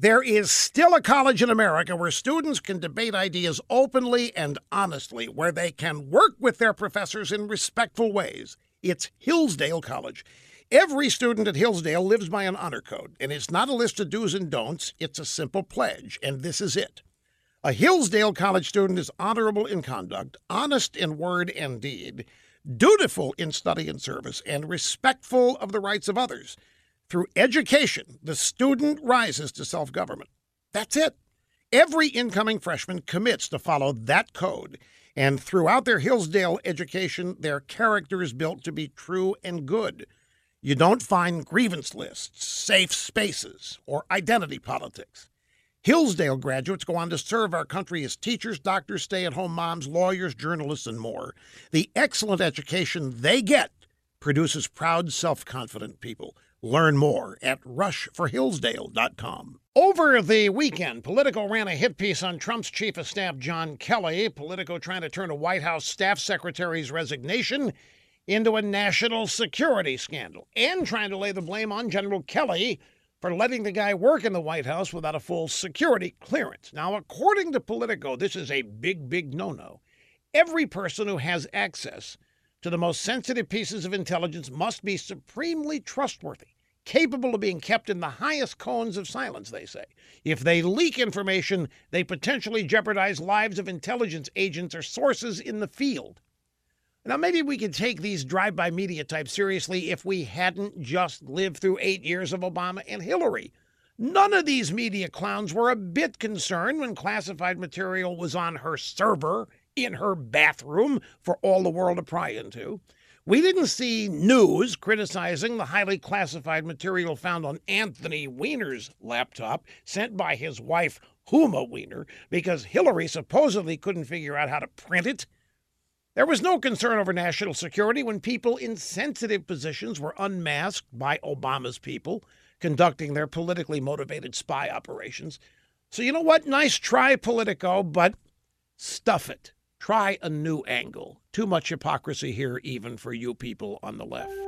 There is still a college in America where students can debate ideas openly and honestly, where they can work with their professors in respectful ways. It's Hillsdale College. Every student at Hillsdale lives by an honor code, and it's not a list of do's and don'ts, it's a simple pledge, and this is it. A Hillsdale College student is honorable in conduct, honest in word and deed, dutiful in study and service, and respectful of the rights of others. Through education, the student rises to self government. That's it. Every incoming freshman commits to follow that code, and throughout their Hillsdale education, their character is built to be true and good. You don't find grievance lists, safe spaces, or identity politics. Hillsdale graduates go on to serve our country as teachers, doctors, stay at home moms, lawyers, journalists, and more. The excellent education they get produces proud, self confident people. Learn more at rushforhillsdale.com. Over the weekend, Politico ran a hit piece on Trump's chief of staff, John Kelly. Politico trying to turn a White House staff secretary's resignation into a national security scandal and trying to lay the blame on General Kelly for letting the guy work in the White House without a full security clearance. Now, according to Politico, this is a big, big no no. Every person who has access to the most sensitive pieces of intelligence must be supremely trustworthy, capable of being kept in the highest cones of silence, they say. If they leak information, they potentially jeopardize lives of intelligence agents or sources in the field. Now, maybe we could take these drive by media types seriously if we hadn't just lived through eight years of Obama and Hillary. None of these media clowns were a bit concerned when classified material was on her server in her bathroom for all the world to pry into. We didn't see news criticizing the highly classified material found on Anthony Weiner's laptop sent by his wife, Huma Weiner, because Hillary supposedly couldn't figure out how to print it. There was no concern over national security when people in sensitive positions were unmasked by Obama's people conducting their politically motivated spy operations. So, you know what? Nice try, Politico, but stuff it. Try a new angle. Too much hypocrisy here, even for you people on the left.